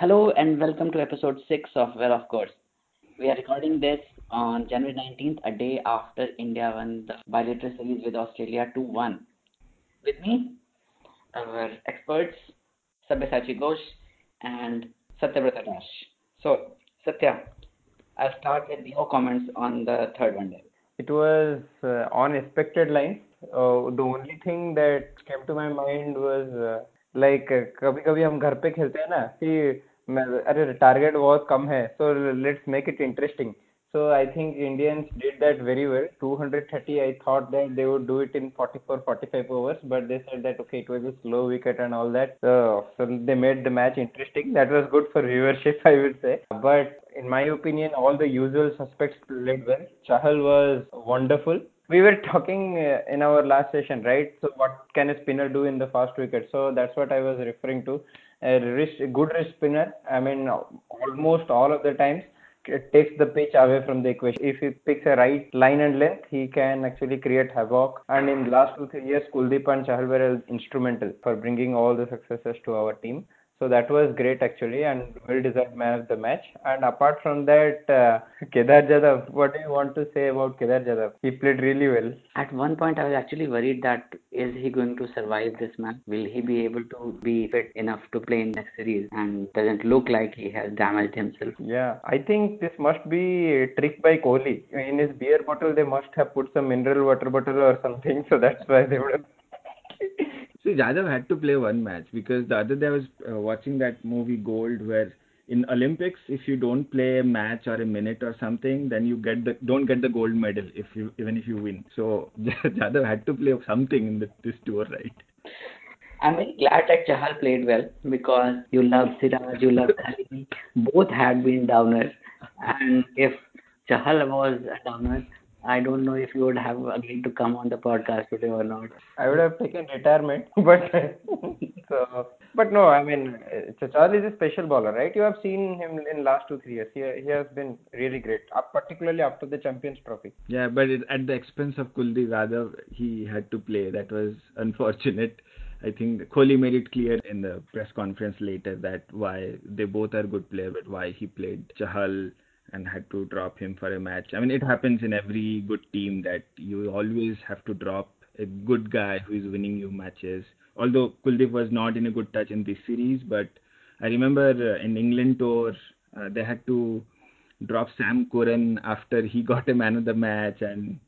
Hello and welcome to episode 6 of Well of Course. We are recording this on January 19th, a day after India won the bilateral series with Australia 2-1. With me, our experts, Sabyasachi Ghosh and Satyabrata Dash. So, Satya, I'll start with your comments on the third one day. It was uh, on expected lines. Uh, the only thing that came to my mind was uh, like कभी कभी हम घर पे खेलते हैं ना कि अरे टारगेट बहुत कम है so let's make it interesting so I think Indians did that very well 230 I thought that they would do it in 44 45 overs but they said that okay it was a slow wicket and all that so, so they made the match interesting that was good for viewership I would say but in my opinion all the usual suspects played well Chahal was wonderful we were talking uh, in our last session, right? So what can a spinner do in the fast wicket? So that's what I was referring to a wrist, good wrist spinner, I mean, almost all of the times takes the pitch away from the equation. If he picks a right line and length, he can actually create havoc. And in the last two three years, Kuldeep and Chahal were instrumental for bringing all the successes to our team. So that was great actually and well deserved man of the match. And apart from that, uh, Kedar Jadhav, what do you want to say about Kedar Jadhav? He played really well. At one point, I was actually worried that is he going to survive this match? Will he be able to be fit enough to play in next series? And doesn't look like he has damaged himself. Yeah, I think this must be a trick by Kohli. In his beer bottle, they must have put some mineral water bottle or something, so that's why they would have See, Jadhav had to play one match because the other day I was uh, watching that movie Gold where in Olympics if you don't play a match or a minute or something then you get the don't get the gold medal if you even if you win. So Jadhav had to play something in the, this tour, right? I'm very glad that Chahal played well because you love Siraj, you love. Both had been downers, and if Chahal was a downer, I don't know if you would have agreed to come on the podcast today or not. I would have taken retirement, but so, but no, I mean, Chahal is a special bowler, right? You have seen him in last two three years. He he has been really great, particularly after the Champions Trophy. Yeah, but it, at the expense of Kuldeep Yadav, he had to play. That was unfortunate. I think Kohli made it clear in the press conference later that why they both are good players, but why he played Chahal and had to drop him for a match. I mean, it happens in every good team that you always have to drop a good guy who is winning you matches. Although Kuldeep was not in a good touch in this series, but I remember uh, in England tour uh, they had to drop Sam Curran after he got a man of the match, and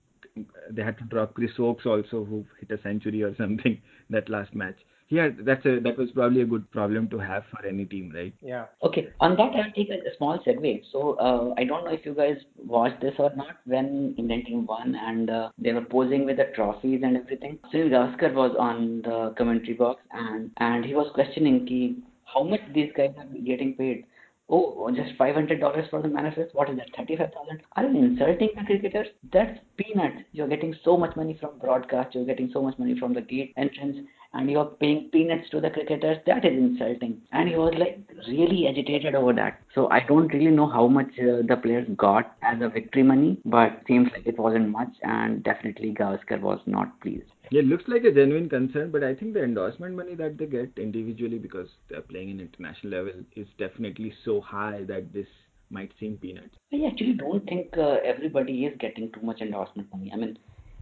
they had to drop Chris Woakes also, who hit a century or something that last match yeah, that's a that was probably a good problem to have for any team, right? Yeah. Okay. On that, I'll take a, a small segue. So uh, I don't know if you guys watched this or not when Indian team won and uh, they were posing with the trophies and everything. Sunil Gavaskar was on the commentary box and and he was questioning ki, how much these guys are getting paid. Oh, just five hundred dollars for the manifest. What is that? Thirty-five thousand. Are you insulting the cricketers? That's peanuts. You're getting so much money from broadcast. You're getting so much money from the gate entrance and you're paying peanuts to the cricketers, that is insulting. And he was like really agitated over that. So I don't really know how much uh, the players got as a victory money, but seems like it wasn't much, and definitely Gavaskar was not pleased. Yeah, it looks like a genuine concern, but I think the endorsement money that they get individually because they're playing in international level is definitely so high that this might seem peanuts. I actually don't think uh, everybody is getting too much endorsement money. I mean,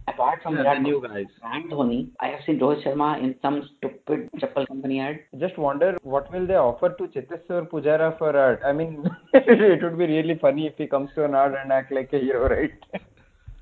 apart from yeah, Virat new guys. and Dhoni, I have seen Rohit Sharma in some stupid chappal company ad. Just wonder what will they offer to Cheteshwar Pujara for art. I mean, it would be really funny if he comes to an art and act like a hero, right?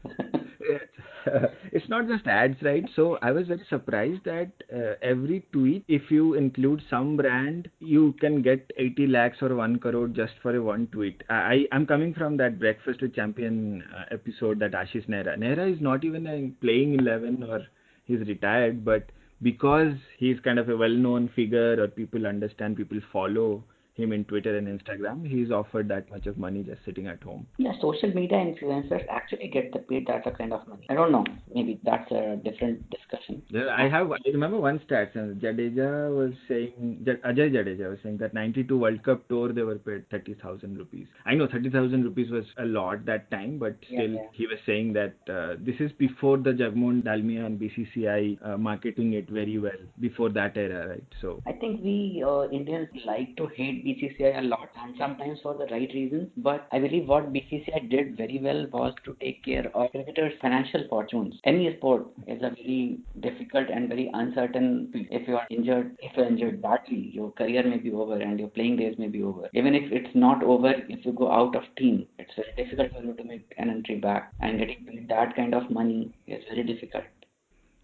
it's not just ads, right? So I was very surprised that uh, every tweet, if you include some brand, you can get 80 lakhs or 1 crore just for a one tweet. I, I'm coming from that Breakfast with Champion uh, episode that Ashish Nehra. Nehra is not even a playing 11 or he's retired, but because he's kind of a well-known figure or people understand, people follow him in Twitter and Instagram, he's offered that much of money just sitting at home. Yeah, social media influencers actually get the paid that kind of money. I don't know. Maybe that's a different discussion. I have. I remember one stat. Jadeja was saying, that Ajay Jadeja was saying that 92 World Cup tour they were paid 30,000 rupees. I know 30,000 rupees was a lot that time, but still yeah, yeah. he was saying that uh, this is before the Jagmohan Dalmia and BCCI uh, marketing it very well. Before that era, right? So I think we uh, Indians like to hate BCCI a lot and sometimes for the right reasons. But I believe what BCCI did very well was to take care of cricketers' financial fortunes. Any sport is a very difficult and very uncertain. If you are injured, if you're injured badly, your career may be over and your playing days may be over. Even if it's not over, if you go out of team, it's very difficult for you to make an entry back. And getting that kind of money is very difficult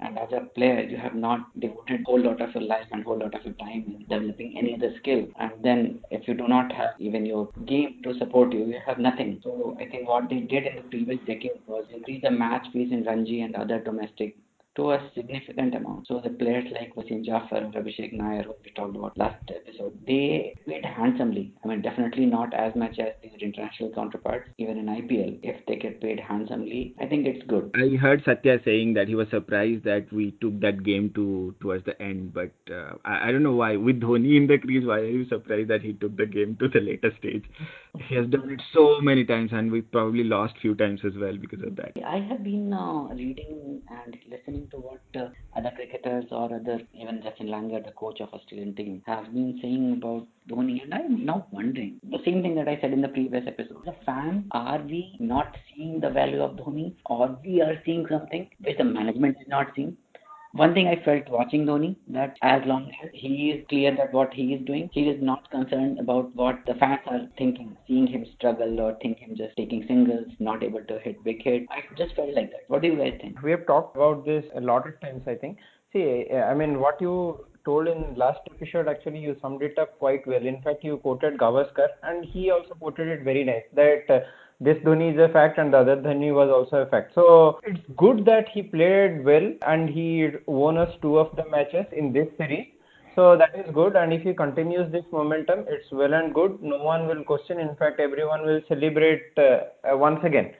and as a player you have not devoted whole lot of your life and whole lot of your time in developing any other skill. And then if you do not have even your game to support you you have nothing. So i think what they did in the previous decade was increase the match fees in ranji and other domestic to a significant amount. So the players like Wasim or Abhishek Nair, who we talked about last episode, they paid handsomely. I mean, definitely not as much as their international counterparts, even in IPL. If they get paid handsomely, I think it's good. I heard Satya saying that he was surprised that we took that game to towards the end, but uh, I, I don't know why. With Dhoni in the crease, why are you surprised that he took the game to the later stage? He has done it so many times, and we probably lost few times as well because of that. I have been uh, reading and listening to what uh, other cricketers or other, even Justin Langer, the coach of Australian team, have been saying about Dhoni, and I'm now wondering the same thing that I said in the previous episode. The fan, are we not seeing the value of Dhoni, or we are seeing something which the management is not seeing? One thing I felt watching Dhoni that as long as he is clear that what he is doing, he is not concerned about what the fans are thinking, seeing him struggle or think him just taking singles, not able to hit big hit. I just felt like that. What do you guys think? We have talked about this a lot of times, I think. See, I mean, what you told in last episode actually you summed it up quite well. In fact, you quoted Gavaskar and he also quoted it very nice that uh, this Dhoni is a fact and the other Dhoni was also a fact. So it's good that he played well and he won us two of the matches in this series. So that is good and if he continues this momentum, it's well and good. No one will question. In fact, everyone will celebrate uh, uh, once again.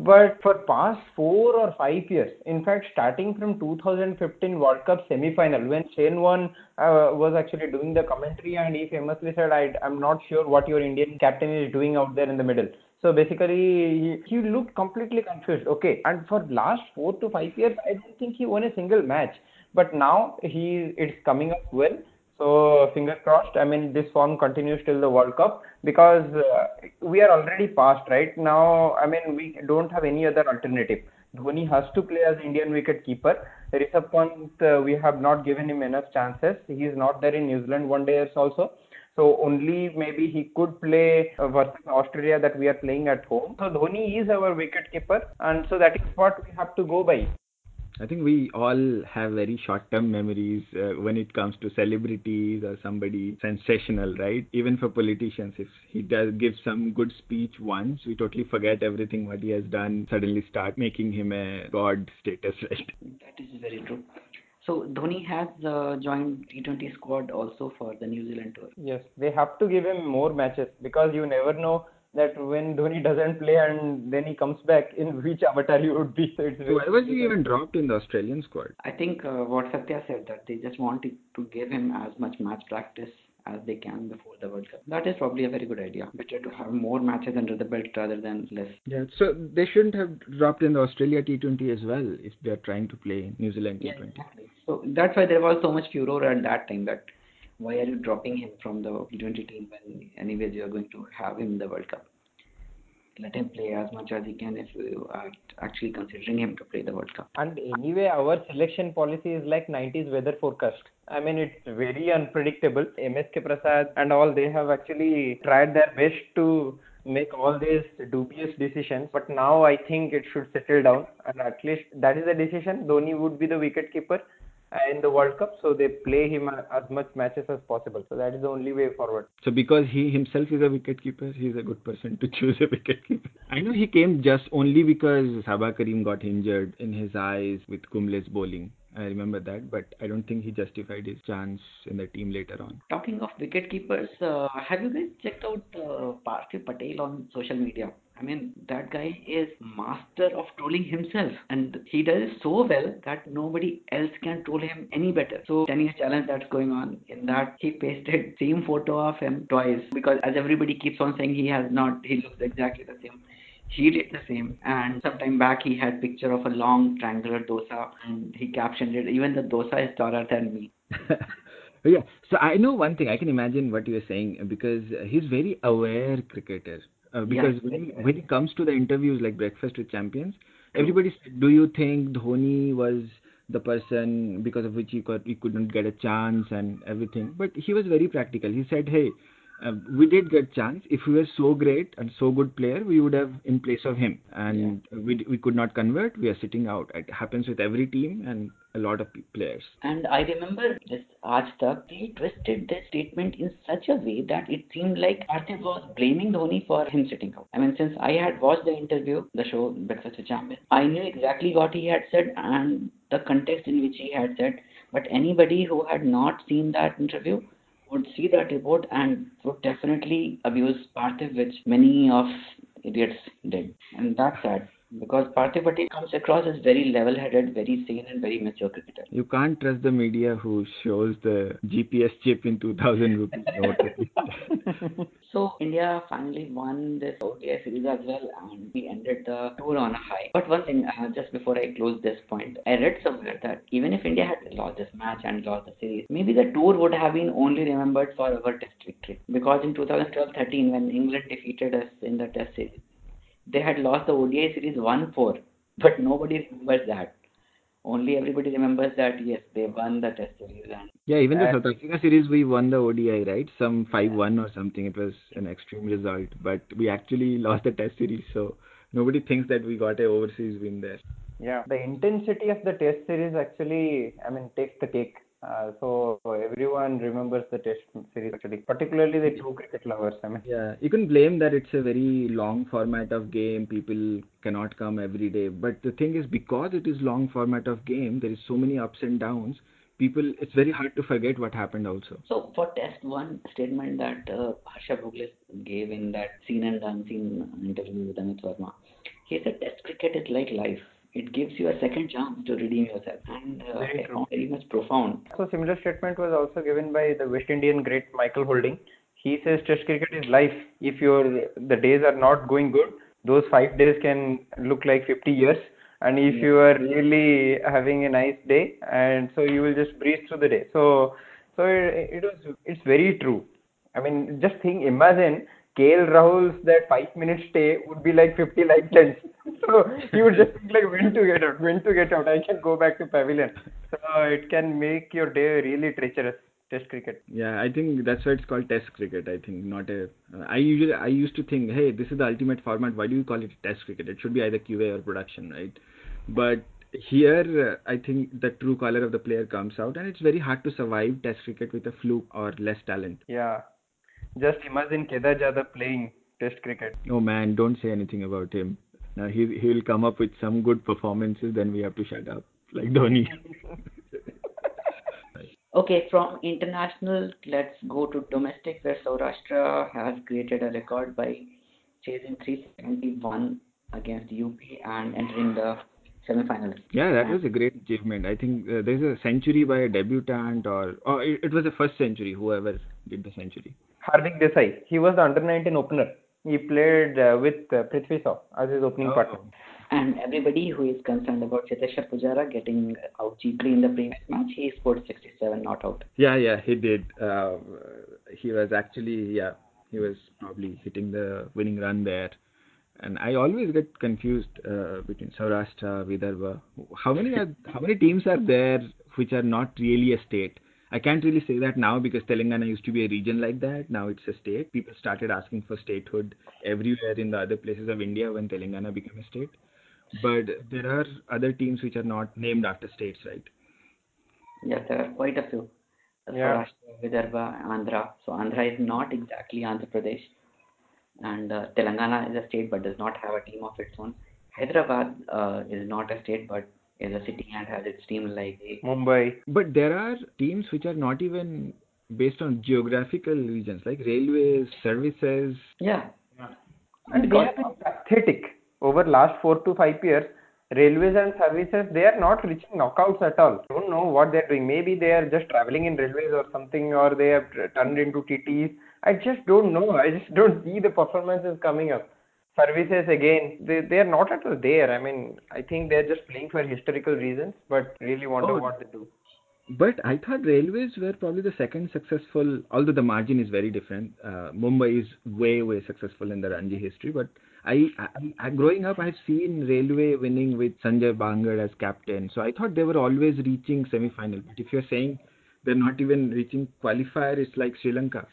But for past four or five years, in fact, starting from 2015 World Cup semi-final, when Shane Warne uh, was actually doing the commentary and he famously said, I, I'm not sure what your Indian captain is doing out there in the middle. So basically, he, looked completely confused. Okay, and for last four to five years, I don't think he won a single match. But now he it's coming up well. So finger crossed. I mean, this form continues till the World Cup because uh, we are already past right now. I mean, we don't have any other alternative. Dhoni has to play as Indian wicket keeper. Rishabh Pant, uh, we have not given him enough chances. He is not there in New Zealand one day also. So only maybe he could play versus Australia that we are playing at home. So Dhoni is our wicket keeper, and so that is what we have to go by. I think we all have very short-term memories uh, when it comes to celebrities or somebody sensational, right? Even for politicians, if he does give some good speech once, we totally forget everything what he has done. Suddenly start making him a god status, right? That is very true. So Dhoni has uh, joined T20 squad also for the New Zealand tour. Yes, they have to give him more matches because you never know that when Dhoni doesn't play and then he comes back, in which avatar he would be. So, so why was he even dropped in the Australian squad? I think uh, what Satya said that they just wanted to give him as much match practice as they can before the World Cup. That is probably a very good idea. Better to have more matches under the belt rather than less. Yeah, so they shouldn't have dropped in the Australia T20 as well if they are trying to play New Zealand T20. Yeah, exactly. So that's why there was so much furor at that time that why are you dropping him from the T20 team when anyways you are going to have him in the World Cup? let him play as much as he can if you are actually considering him to play the World Cup. And anyway, our selection policy is like 90s weather forecast. I mean, it's very unpredictable. MSK Prasad and all, they have actually tried their best to make all these dubious decisions. But now I think it should settle down. And at least that is the decision. Dhoni would be the wicket keeper uh, in the World Cup, so they play him uh, as much matches as possible. So that is the only way forward. So because he himself is a wicket keeper, he's a good person to choose a wicket keeper. I know he came just only because Saba Karim got injured in his eyes with Kumble's bowling. I remember that, but I don't think he justified his chance in the team later on. Talking of wicket keepers, uh, have you guys checked out uh, Parthiv Patel on social media? I mean, that guy is master of trolling himself, and he does so well that nobody else can troll him any better. So, 10 years challenge that's going on. In that, he pasted same photo of him twice because as everybody keeps on saying he has not, he looks exactly the same he did the same and sometime back he had picture of a long triangular dosa and he captioned it even the dosa is taller than me yeah, so I know one thing. I can imagine what you are saying because he's very aware cricketer. Uh, because when, when it comes to the interviews like Breakfast with Champions, everybody said, "Do you think Dhoni was the person because of which he could he couldn't get a chance and everything?" But he was very practical. He said, "Hey, Uh, we did get chance. If we were so great and so good player, we would have in place of him. And yeah. we we could not convert. We are sitting out. It happens with every team and a lot of players. And I remember this Aaj Tak, they twisted this statement in such a way that it seemed like Parthiv was blaming Dhoni for him sitting out. I mean, since I had watched the interview, the show Breakfast with Champions, I knew exactly what he had said and the context in which he had said. But anybody who had not seen that interview would see that report and would definitely abuse Parthiv, which many of idiots did. And that's sad because Parthiv Patel comes across as very level-headed, very sane, and very mature cricketer. You can't trust the media who shows the GPS chip in 2000 rupees note. so India finally won this ODI series as well, and we ended the tour on a high. But one thing, uh, just before I close this point, I read somewhere that even if India had lost this match and lost the series, maybe the tour would have been only remembered for our Test victory. Because in 2012-13, when England defeated us in the Test series, they had lost the ODI series 1-4, but nobody remembers that. Only everybody remembers that yes, they won the Test series. And yeah, even the South Africa series, we won the ODI, right? Some 5-1 or something. It was an extreme result, but we actually lost the Test series, so nobody thinks that we got a overseas win there. Yeah, the intensity of the Test series actually, I mean, takes the cake. Uh, so everyone remembers the Test series actually, particularly the true cricket lovers. I mean, yeah, you can blame that it's a very long format of game. People cannot come every day, but the thing is, because it is long format of game, there is so many ups and downs. People, it's very hard to forget what happened also. So for Test one statement that uh, Harsha Bhogle gave in that seen and unseen interview with Amit Varma, he said Test cricket is like life it gives you a second chance to redeem yourself and uh, very, very much profound. So similar statement was also given by the West Indian great Michael Holding. He says Test cricket is life. If your the days are not going good, those five days can look like 50 years. And if yeah. you are really having a nice day, and so you will just breeze through the day. So, so it, it was it's very true. I mean, just think, imagine KL Rahul's that five minute stay would be like 50 lifetimes. So he would just think like when to get out, when to get out. I can go back to pavilion. So it can make your day really treacherous. Test cricket. Yeah, I think that's why it's called Test cricket. I think not a. Uh, I usually I used to think, hey, this is the ultimate format. Why do you call it Test cricket? It should be either QA or production, right? But here, uh, I think the true color of the player comes out, and it's very hard to survive Test cricket with a fluke or less talent. Yeah, just imagine Kedar Jadhav playing Test cricket. Oh man, don't say anything about him. Now he he will come up with some good performances, then we have to shut up like Dhoni. okay, from international, let's go to domestic, where Saurashtra has created a record by chasing 371 against UP and entering the semi-finals. Yeah, that was a great achievement. I think uh, there's a century by a debutant, or or it, it was the first century, whoever did the century. Hardik Desai. He was the under 19 opener. He played uh, with uh, Prithvi Shaw as his opening oh. partner. And everybody who is concerned about Cheteshwar Pujara getting out cheaply in the previous match, he scored 67 not out. Yeah, yeah, he did. Uh, he was actually, yeah, he was probably hitting the winning run there. And I always get confused uh, between Saurashtra, Vidarbha. How many are, how many teams are there which are not really a state? I can't really say that now because Telangana used to be a region like that. Now it's a state. People started asking for statehood everywhere in the other places of India when Telangana became a state. But there are other teams which are not named after states, right? Yes, there are quite a few. Yeah. Vidarbha, Andhra. So Andhra is not exactly Andhra Pradesh. And uh, Telangana is a state but does not have a team of its own. Hyderabad uh, is not a state but is a city and has its team like Mumbai. But there are teams which are not even based on geographical regions, like railways, services. Yeah. yeah. And they have been pathetic over last four to five years. Railways and services, they are not reaching knockouts at all. Don't know what they're doing. Maybe they are just traveling in railways or something, or they have turned into TTs. I just don't know. I just don't see the performances coming up services again they they are not at all there i mean i think they're just playing for historical reasons but really wonder oh, what they do But I thought railways were probably the second successful, although the margin is very different. Uh, Mumbai is way, way successful in the Ranji history. But I, I, I growing up, I've seen railway winning with Sanjay Bangar as captain. So I thought they were always reaching semi-final. But if you're saying they're not even reaching qualifier, it's like Sri Lanka.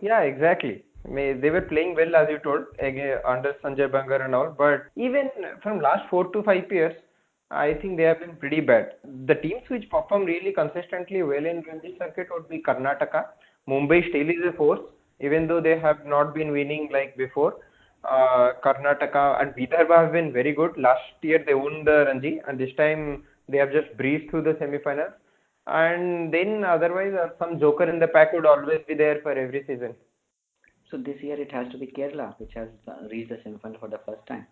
Yeah, exactly. They were playing well, as you told, under Sanjay Bangar and all. But even from last four to five years, I think they have been pretty bad. The teams which perform really consistently well in Ranji circuit would be Karnataka. Mumbai still is a force, even though they have not been winning like before. Uh, Karnataka and Vidarbha have been very good. Last year they won the Ranji, and this time they have just breezed through the semi-finals. And then otherwise, uh, some joker in the pack would always be there for every season. So this year it has to be Kerala, which has uh, reached the semi-final for the first time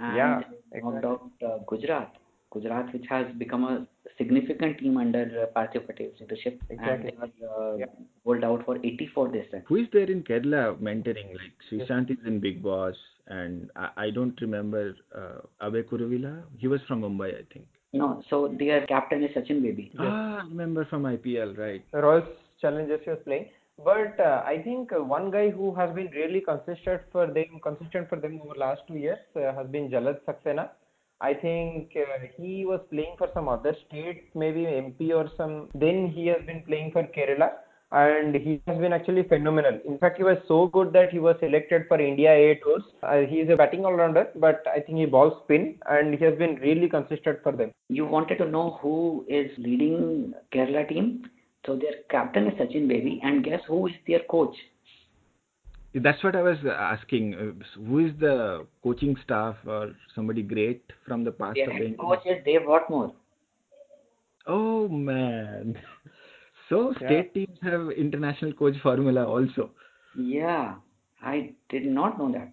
and yeah, exactly. out uh, Gujarat. Gujarat, which has become a significant team under uh, Parthiv Patel's leadership, exactly. and they were uh, yeah. rolled out for 84 this time. Who is there in Kerala mentoring? Like Sreesanth yes. is in Bigg Boss, and I, I don't remember uh, Abhay Kuruvilla. He was from Mumbai, I think. No, so their captain is Sachin Baby. Yes. Ah, I remember from IPL, right? Royals Challengers he was playing. But uh, I think uh, one guy who has been really consistent for them, consistent for them over last two years, uh, has been Jalaj Saxena. I think uh, he was playing for some other state, maybe MP or some. Then he has been playing for Kerala, and he has been actually phenomenal. In fact, he was so good that he was selected for India A tours. Uh, he is a batting all-rounder, but I think he balls spin, and he has been really consistent for them. You wanted to know who is leading Kerala team? So their captain is Sachin Baby, and guess who is their coach? That's what I was asking. Uh, who is the coaching staff or somebody great from the past? Their head coach is Dave Whatmore. Oh man! So state yeah. teams have international coach formula also. Yeah, I did not know that.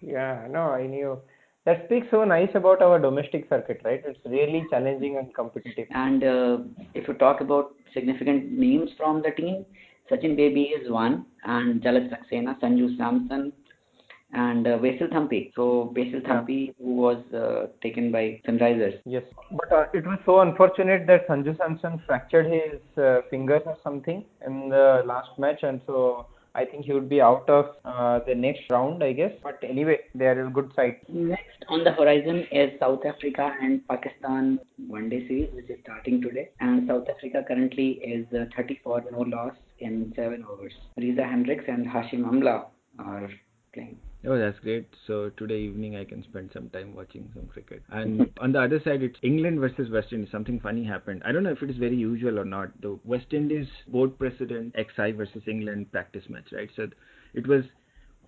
Yeah, no, I knew that speaks so nice about our domestic circuit, right? It's really challenging and competitive. And uh, if you talk about significant names from the team, Sachin Baby is one, and Jalaj Saxena, Sanju Samson, and uh, Basil Thampi. So Basil Thampi, who was uh, taken by Sunrisers. Yes, but uh, it was so unfortunate that Sanju Samson fractured his uh, fingers or something in the last match, and so I think he would be out of uh, the next round, I guess. But anyway, they are a good side. Next on the horizon is South Africa and Pakistan one day series, which is starting today. And South Africa currently is uh, 34 no loss in 7 overs. Reeza Hendricks and Hashim Amla are playing. Oh, that's great. So today evening I can spend some time watching some cricket. And on the other side, it's England versus West Indies. Something funny happened. I don't know if it is very usual or not. The West Indies board president XI versus England practice match, right? So it was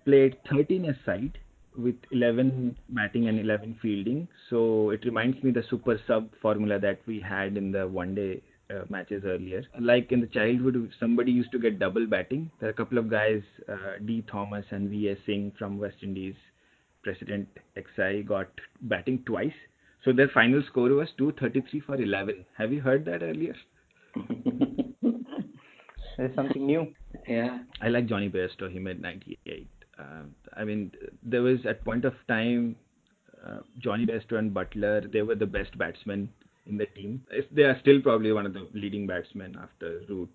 played 13 aside with 11 batting and 11 fielding. So it reminds me the super sub formula that we had in the one day uh, matches earlier. Like in the childhood, somebody used to get double batting. There are a couple of guys, uh, D. Thomas and V. S. Singh from West Indies, President XI, got batting twice. So their final score was 233 for 11. Have you heard that earlier? There's something new. Yeah. I like Jonny Bairstow. He made 98. Uh, I mean, there was at point of time, uh, Jonny Bairstow and Buttler, they were the best batsmen in the team. They are still probably one of the leading batsmen after Root,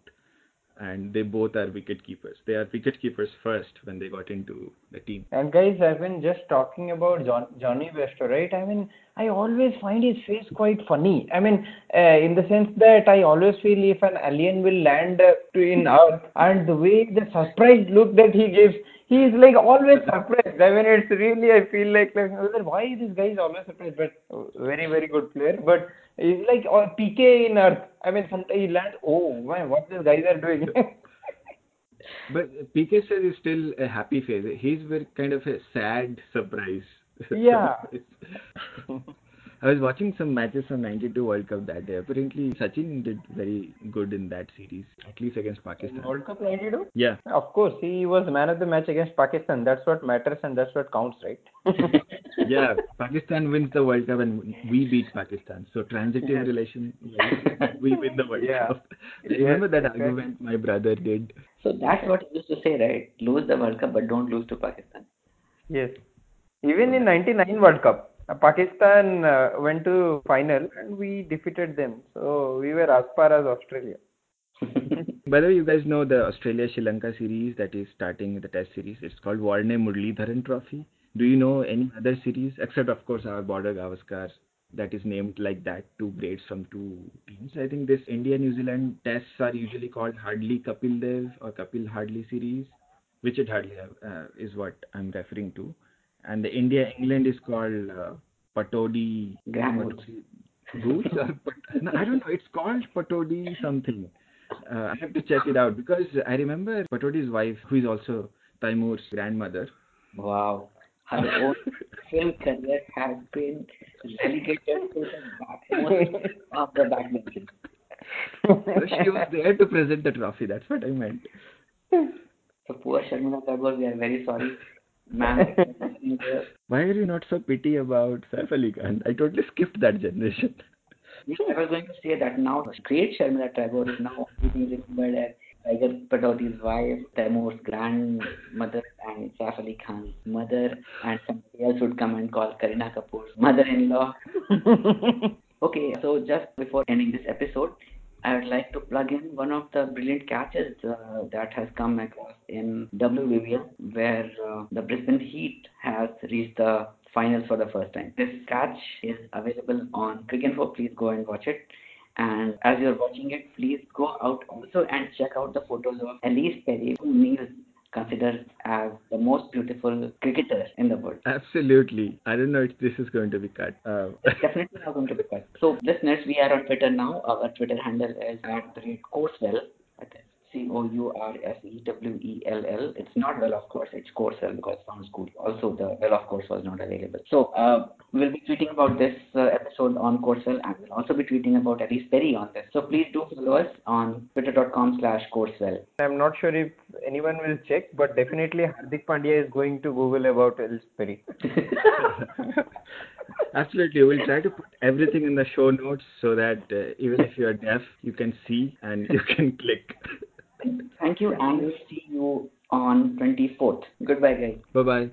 and they both are wicket keepers. They are wicket keepers first when they got into the team. And guys, I've been just talking about John, Jonny Bairstow, right? I mean, I always find his face quite funny. I mean, uh, in the sense that I always feel if an alien will land uh, in Earth, and the way the surprised look that he gives he is like always surprised. I mean, it's really I feel like like why this guy is always surprised, but very very good player. But he's like or PK in Earth. I mean, sometimes he lands. Oh man, what these guys are doing. but PK says is still a happy face. He's very kind of a sad surprise. Yeah. I was watching some matches from 92 World Cup that day. Apparently, Sachin did very good in that series, at least against Pakistan. World Cup 92? Yeah. Of course, he was man of the match against Pakistan. That's what matters and that's what counts, right? yeah, Pakistan wins the World Cup and we beat Pakistan. So, transitive yes. relation, we win the World yeah. Cup. Yes, remember that exactly. argument my brother did. So, that's what he used to say, right? Lose the World Cup, but don't lose to Pakistan. Yes. Even in 99 World Cup, Pakistan uh, went to final and we defeated them. So we were as far as Australia. By the way, you guys know the Australia Sri Lanka series that is starting the Test series. It's called Warne Muralidharan Trophy. Do you know any other series except, of course, our Border Gavaskar that is named like that, two grades from two teams. I think this India New Zealand tests are usually called Hadlee Kapil Dev or Kapil Hadlee series. Richard Hadlee uh, is what I'm referring to. And the India England is called uh, Pataudi or no, I don't know. It's called Pataudi something. Uh, I have to check it out because I remember Pataudi's wife, who is also Taimur's grandmother. Wow. Her own film career has been relegated to the bottom of the badminton. so she was there to present the trophy. That's what I meant. So poor Sharmila Tagore, we are very sorry. Ma'am, Why are you not so pity about Saif Ali Khan? I totally skipped that generation. I was going to say that now the great Sharmila Tagore is now being remembered as Tiger Pataudi's wife, Taimur's grandmother, and Saif Ali Khan's mother, and somebody else would come and call Kareena Kapoor's mother-in-law. okay, so just before ending this episode, I would like to plug in one of the brilliant catches uh, that has come across in WBBL, where uh, the Brisbane Heat has reached the finals for the first time. This catch is available on Cricinfo. Please go and watch it. And as you're watching it, please go out also and check out the photos of Ellyse Perry, who Neil considers as the most beautiful cricketer in the world. Absolutely. I don't know if this is going to be cut. Uh, it's definitely not going to be cut. So, listeners, we are on Twitter now. Our Twitter handle is at the rate Coursewell. C O U R S E W E L L. It's not well, of course. It's Coursewell because it sounds cool. Also, the well, of course, was not available. So, uh, we'll be tweeting about this uh, episode on Coursewell and we'll also be tweeting about Ellyse Perry on this. So, please do follow us on twitter.com slash Coursewell. I'm not sure if anyone will check, but definitely Hardik Pandya is going to Google about Ellyse Perry. Absolutely. We'll try to put everything in the show notes so that uh, even if you're deaf, you can see and you can click. Thank you, and see you on 24th. Goodbye, guys. Bye bye.